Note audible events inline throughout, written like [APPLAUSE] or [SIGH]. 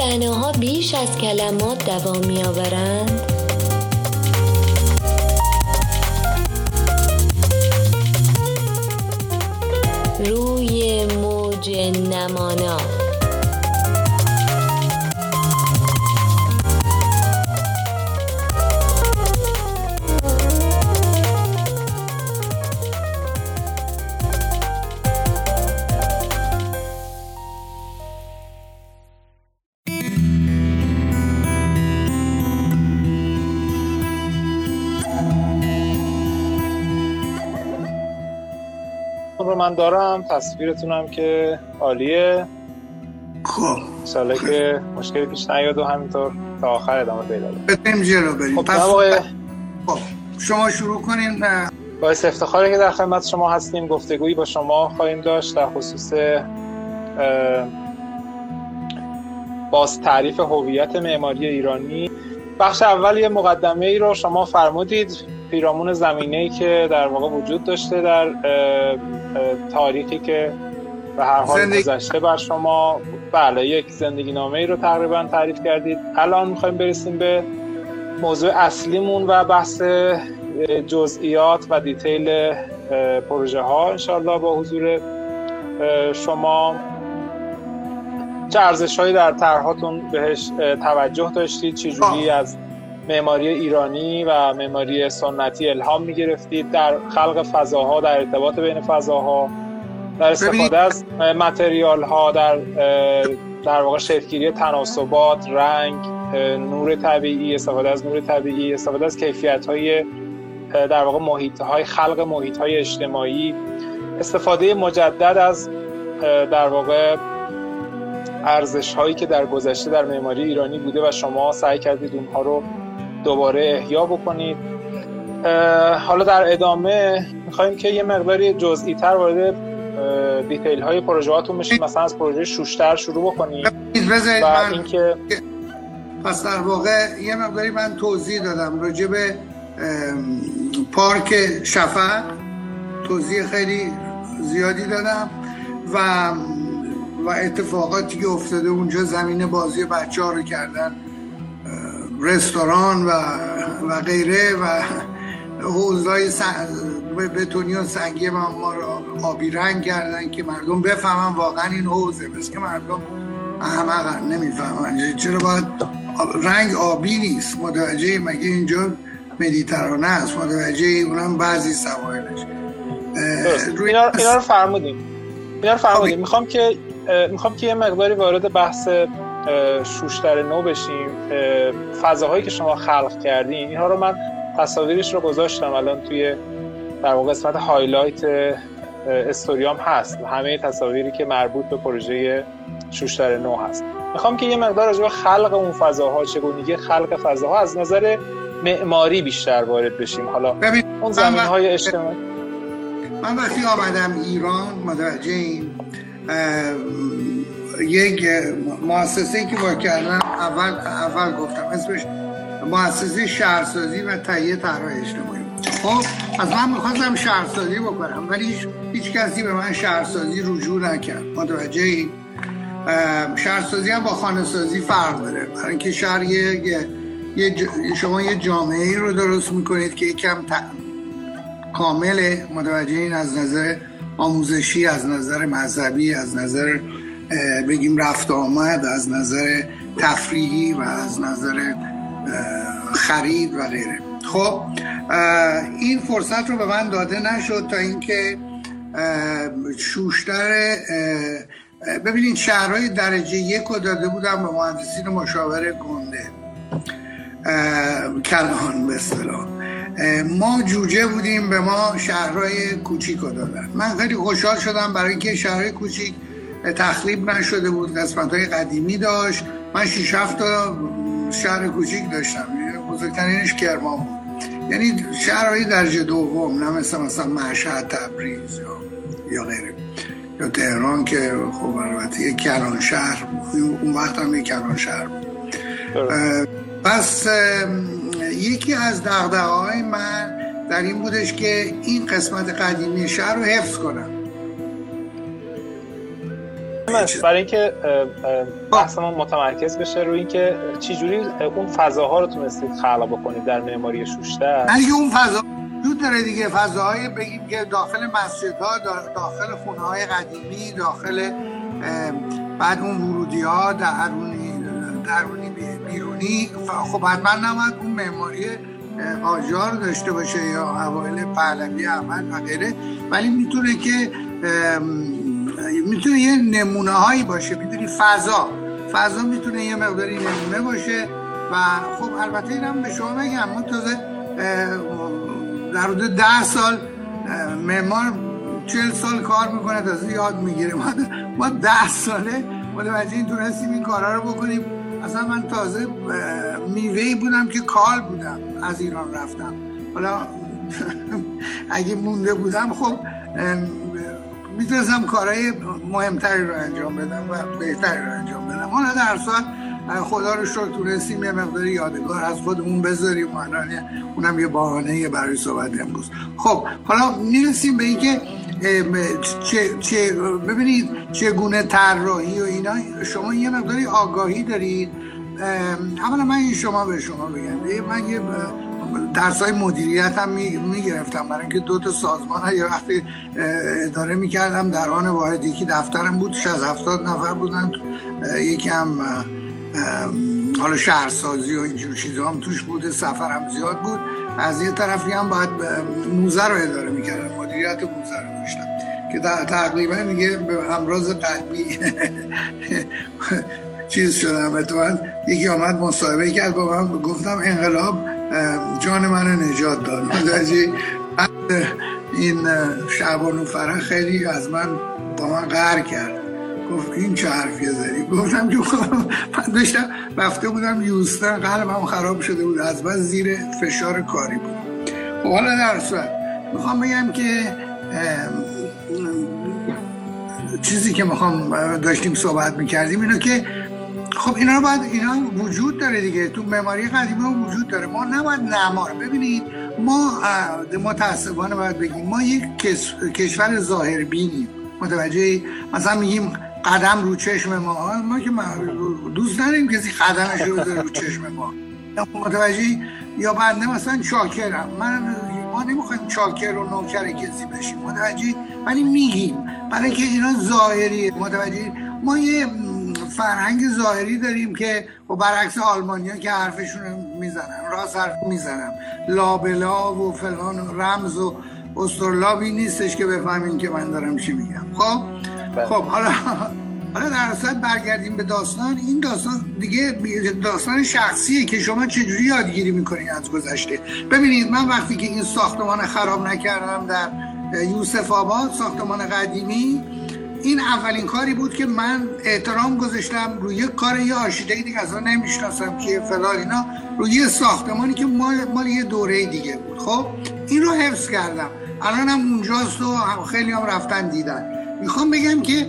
بناها بیش از کلمات دوام میآورند. روی موج نمانا. من دارم تصویرتونم که عالیه. خب. ساله که مشکلی پیش نیاد و همینطور تا آخر ادامه پیدا بریم جلو بریم. خب پس خب شما شروع کنیم باعث افتخاره که در خدمت شما هستیم گفتگویی با شما خواهیم داشت در خصوص باز تعریف هویت معماری ایرانی. بخش اول یه مقدمه ای رو شما فرمودید. پیرامون زمینه ای که در واقع وجود داشته در تاریخی که به هر حال زندگی... گذشته بر شما. بله یک زندگی نامه ای رو تقریبا تعریف کردید. الان می‌خوایم برسیم به موضوع اصلیمون و بحث جزئیات و دیتیل پروژه ها انشاءالله با حضور شما چه ارزش هایی در طرحاتون بهش توجه داشتید؟ چجوری از معماری ایرانی و معماری سنتی الهام می‌گرفتید در خلق فضاها در ارتباط بین فضاها در استفاده از متریال ها در در واقع شکلگیری تناسبات رنگ نور طبیعی استفاده از نور طبیعی استفاده از کیفیت های در واقع محیط های خلق محیط های اجتماعی استفاده مجدد از در واقع ارزش هایی که در گذشته در معماری ایرانی بوده و شما سعی کردید اونها رو دوباره احیا بکنید. حالا در ادامه می‌خوایم که یه مقداری جزئی تر وارد دیتیل های پروژه هاتون بشید مثلا از پروژه شوشتر شروع بکنید و اینکه پس در واقع یه مقداری من توضیح دادم راجع به پارک شفق. توضیح خیلی زیادی دادم و و اتفاقاتی که افتاده اونجا زمین بازی بچه ها رو کردن. رستوران و و غیره و حوزهای بتونی و سنگی ما, ما رو آبی رنگ کردن که مردم بفهمن واقعا این حوزه بس که مردم احمقن نمی‌فهمن. چرا باید رنگ آبی نیست؟ متوجه مگه اینجا مدیترانه است؟ متوجه اونم بعضی سواحلش اینا, اینا رو فرمودیم. اینا رو فرمودیم. می‌خوام که می‌خوام که یه مقداری وارد بحث شوشتر نو بشیم. فضاهایی که شما خلق کردین اینها رو من تصاویرش رو گذاشتم. الان توی در واقع قسمت هایلایت استوریام هست. همه تصاویری که مربوط به پروژه شوشتر نو هست. می‌خوام که یه مقدار راجع به خلق اون فضاها چگونگی خلق فضاها از نظر معماری بیشتر وارد بشیم. حالا اون زمین های اجتماعی من وقتی آمدم ایران متوجه این یک مؤسسه که با کردم اول اول گفتم اسمش مؤسسه شهرسازی و تهیه طرح اجتماعی خب از من می‌خواستم شهرسازی بکنم ولی هیچ, هیچ کسی به من شهرسازی رجوع نکرد. متوجه این؟ شهرسازی هم با خانه سازی فرق داره. برای اینکه شهر یه, شما یه جامعه ای رو درست می‌کنید که یکم ت... کامله. متوجه این از نظر آموزشی از نظر مذهبی از نظر بگیم رفت آمد از نظر تفریحی و از نظر خرید و غیره. خب این فرصت رو به من داده نشد تا اینکه شوشتر ببینید شهرهای درجه یک رو داده بودم به مهندسین مشاور گنده کلان به اصطلاح. ما جوجه بودیم به ما شهرهای کوچیک رو دادن. من خیلی خوشحال شدم برای اینکه شهرهای کوچیک تخریب نشده بود قسمت های قدیمی داشت. من شیش هفت تا شهر کوچیک داشتم بزرگترینش کرمان بود. یعنی شهرهای درجه دوم نه مثل مثلا مشهد تبریز یا یا غیره. یا تهران که خب البته یک کلان شهر اون وقت هم یک کلان شهر بود. پس یکی از دقدقه های من در این بودش که این قسمت قدیمی شهر رو حفظ کنم. برای اینکه بحثمون متمرکز بشه روی اینکه چجوری اون فضاها رو تونستید خلق بکنید در معماری شوشتر. اگه اون فضا وجود داره دیگه. فضاهای بگیم که داخل مسجدها داخل خونه های قدیمی داخل بعد اون ورودی ها درونی درونی بیرونی. خب حتما نماید اون معماری آجار داشته باشه یا اوایل پهلوی اول و غیره. ولی می‌تونه که می‌تونه یه نمونه هایی باشه. می‌دونی فضا. فضا می‌تونه یه مقداری نمونه باشه و خب البته اینم به شما بگم من تازه در حدود ده سال معمار چل سال کار می‌کنه تازه یاد می‌گیره ما ده ساله متوجه این تونستیم این کارا رو بکنیم. اصلا من تازه میوهی بودم که کال بودم از ایران رفتم. حالا [LAUGHS] اگه مونده بودم خب می‌تونستم کارهای مهمتری رو انجام بدم و بهتری رو انجام بدم. حالا در سال خدا رو شکر تونستیم یه مقدار یادگار از خودمون بذاریم اونم یه بحانه برای صحبت امروز. خب حالا می‌رسیم به اینکه چه, چه ببینید چگونه طراحی و اینا. شما یه مقداری آگاهی دارید. اولا من این شما به شما بگم. من یه درس های مدیریت هم می‌گرفتم. برای اینکه دو تا سازمان یه وقتی اداره می‌کردم در آن واحد یکی دفترم بود 60 70 نفر بودن. یکی هم حالا شهرسازی و اینجور چیزا هم توش بوده سفرم زیاد بود. از یه طرفی هم باید موزه رو اداره می‌کردم مدیریت موزه رو داشتم. که تقریبا دیگه به امراض قلبی [LAUGHS] چیز شدم. اتفاقا یکی آمد مصاحبه کرد با من گفتم انقلاب جان من نجات داد. متوجه این شعبان فرح خیلی از من با من قهر کرد. گفت این چه حرفی زدی گفتم که من داشتم رفته بودم یوستن قلبم خراب شده بود. از بس زیر فشار کاری بود. خب حالا در صورت می‌خوام بگم که چیزی که می‌خوام داشتیم صحبت می‌کردیم اینو که خب اینا رو باید اینا وجود داره دیگه. تو معماری قدیمی هم وجود داره. ما نباید نمار ببینید ما متاسفانه باید بگیم ما یک کشور ظاهر بینیم متوجه مثلا میگیم قدم رو چشم ما. ما که دوست نداریم کسی قدمش رو رو چشم ما. متوجه؟ یا بعد مثلا چاکرم. من ما نمی‌خوایم چاکر و نوکر کسی بشیم. متوجه؟ ولی میگیم. برای که اینا ظاهری متوجه؟ ما یه فرهنگ ظاهری داریم که و خب برعکس آلمانیا که حرفشون می‌زنن راست حرف می‌زنم. لابلا و فلان رمل و اسطرلابی نیستش که بفهمین که من دارم چی میگم. خب؟ بله. خب حالا حالا در اصل برگردیم به داستان. این داستان دیگه داستان شخصیه که شما چجوری یادگیری می‌کنید از گذشته؟ ببینید من وقتی که این ساختمان خراب نکردم در یوسف آباد ساختمان قدیمی این اولین کاری بود که من احترام گذاشتم روی یک کار یه آرشیتکتی دیگه اصلا نمی‌شناسم که فلان اینا روی یه ساختمانی که مال, مال یه دوره دیگه بود. خب این رو حفظ کردم. الان هم اونجاست و خیلی هم رفتن دیدن. می‌خوام بگم که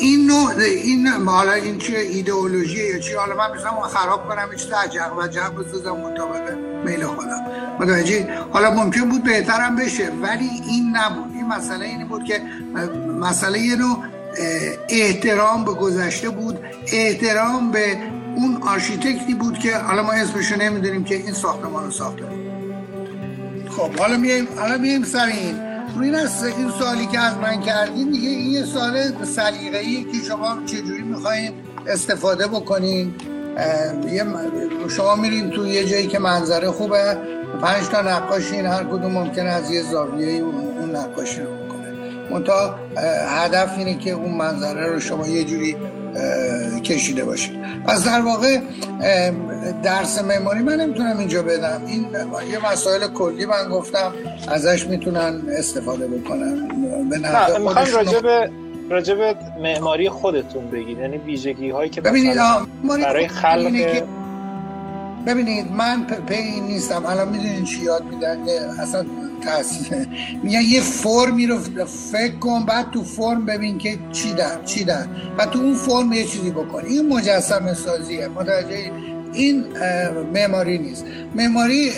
این نوع این حالا این چه ایدئولوژیه یا چی حالا من می‌خوام خراب کنم چیز عجق و جق بسازم مطابق میل خودم. متوجه حالا ممکن بود بهترم بشه ولی این نبود. مسئله اینی بود که مسئله نوع احترام به گذشته بود. احترام به اون آرشیتکتی بود که حالا ما اسمشو نمی‌دونیم که این ساختمان رو ساخته. بود خب حالا میایم حالا میایم سر این روی این سوالی که از من کردین دیگه این یه سال سلیقه‌ای که شما چجوری می‌خواین استفاده بکنین؟ شما میرین تو یه جایی که منظره خوبه پنج تا نقاشین هر کدوم ممکنه از یه زاویه اون نقاشی رو بکنه منتها هدف اینه که اون منظره رو شما یه جوری کشیده باشید. پس در واقع درس معماری من نمی‌تونم اینجا بدم. این یه مسائل کلی من گفتم ازش می‌تونن استفاده بکنن. به نحوه راجب راجب معماری خودتون بگید. یعنی ویژگی هایی که ببینید برای خلق ببینید من پی نیستم. الان می‌دونین چی یاد میدن؟ اصلا تاثیر میگن یه فرمی رو فکر کن بعد تو فرم ببین که چی در چی در. و تو اون فرم یه چیزی بکن. این مجسمه سازیه متوجه این معماری نیست. معماری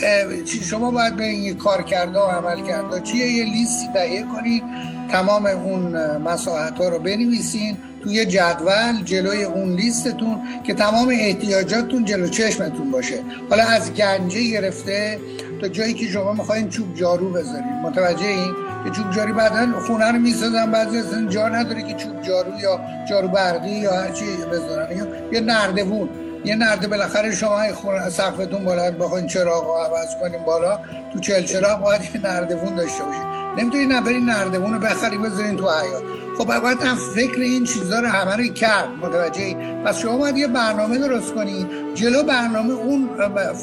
شما باید به این کار کرده و عمل کرده. چیه؟ یه لیستی تهیه کنید تمام اون مساحت ها رو بنویسین. توی جدول جلوی اون لیستتون که تمام احتیاجاتتون جلو چشمتون باشه. حالا از گنجه گرفته تا جایی که شما می‌خواین چوب جارو بذارین. متوجه این؟ که چوب جاری بعدا خونه رو می‌سازن بعضی اصلا جا نداره که چوب جارو یا جارو برقی یا هر چی بذارن. یه نردبون. یه نرده بالاخره شما خونه سقفتون بالا بخواین چراغ رو عوض کنیم بالا تو چل چراغ باید یه نردبون داشته باشید نمی‌تونی نبری نردبون رو بخری بذارین تو حیات خب باید هم فکر این چیزها رو همه رو کرد متوجه پس شما باید یه برنامه درست کنید جلو برنامه اون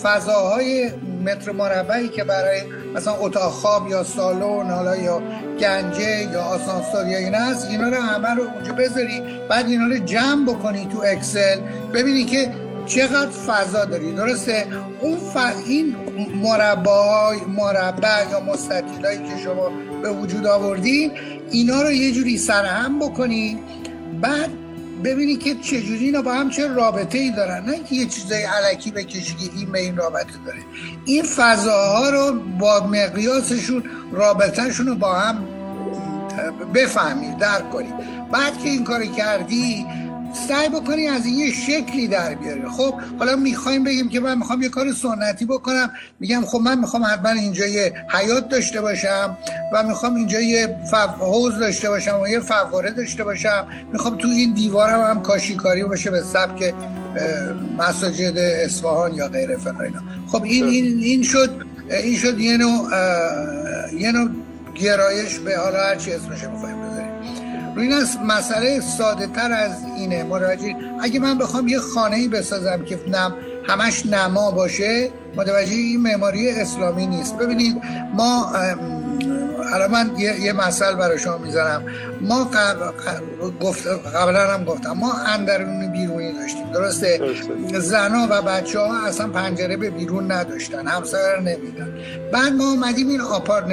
فضاهای متر مربعی که برای مثلا اتاق خواب یا سالن حالا یا گنجه یا آسانسور یا این هست اینا رو همه رو اونجا بذاری بعد اینا رو جمع بکنی تو اکسل. ببینی که چقدر فضا داری؟ درسته؟ اون ف... این مربع مربع یا مستطیلایی که شما به وجود آوردی اینا رو یه جوری سرهم بکنی بعد ببینی که چجوری اینا با هم چه رابطه ای دارن. نه که یه چیزای علکی بکشی که این به این رابطه داره. این فضاها رو با مقیاسشون رابطهشون رو با هم بفهمی درک کنی. بعد که این کار کردی سعی بکنی از این یه شکلی در بیاره خب حالا می‌خوایم بگیم که من می‌خوام یه کار سنتی بکنم. میگم خب من می‌خوام حتما اینجا یه حیات داشته باشم و می‌خوام اینجا یه حوز داشته باشم و یه فواره داشته باشم. می‌خوام تو این دیوارم هم کاشیکاری باشه به سبک مساجد اصفهان یا غیره اینا. خب این این این شد این شد یه نوع یه نوع گرایش به حالا هر چی اسمش بخوایم این مسئله ساده تر از اینه. مراجعه اگه من بخوام یه خانه ای بسازم که نم همش نما باشه متوجه این معماری اسلامی نیست. ببینید ما حالا من یه, یه مسئله برای شما می‌ذارم. ما گفت قبلا هم گفتم ما اندرون بیرونی داشتیم درسته, زنا و بچه ها اصلا پنجره به بیرون نداشتن همسایه نمیدن بعد ما آمدیم این آپارت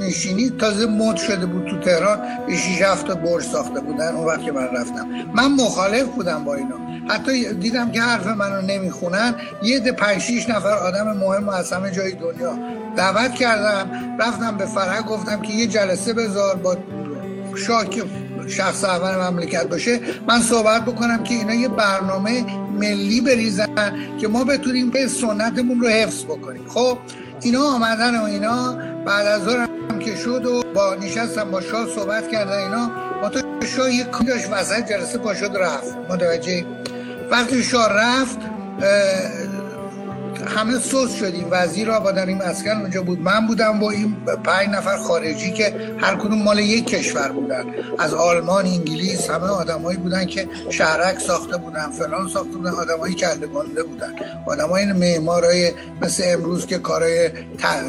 نشینی تازه مد شده بود تو تهران به 6 هفت برج ساخته بودن اون وقت که من رفتم. من مخالف بودم با اینا. حتی دیدم که حرف منو نمی‌خونن. یه ده 5 نفر آدم مهم از همه جای دنیا. دعوت کردم رفتم به فرح گفتم که یه جلسه بذار با شاک شخص اول مملکت باشه من صحبت بکنم که اینا یه برنامه ملی بریزن که ما بتونیم به سنتمون رو حفظ بکنیم. خب اینا آمدن و اینا بعد از هم که شد و با نشستم با شاه صحبت کردن اینا با تو شاه یک داشت وسط جلسه پا شد رفت. متوجه؟ وقتی شاه رفت همه سوس شدیم. وزیر آبادانی مسکن اونجا بود. من بودم با این پنج نفر خارجی که هر کدوم مال یک کشور بودن. از آلمان انگلیس همه آدمایی بودن که شهرک ساخته بودن فلان ساخته بودن آدمایی کلده گنده بودن. آدمای معمارای مثل امروز که کارای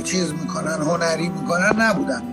چیز می‌کنن هنری می‌کنن نبودن.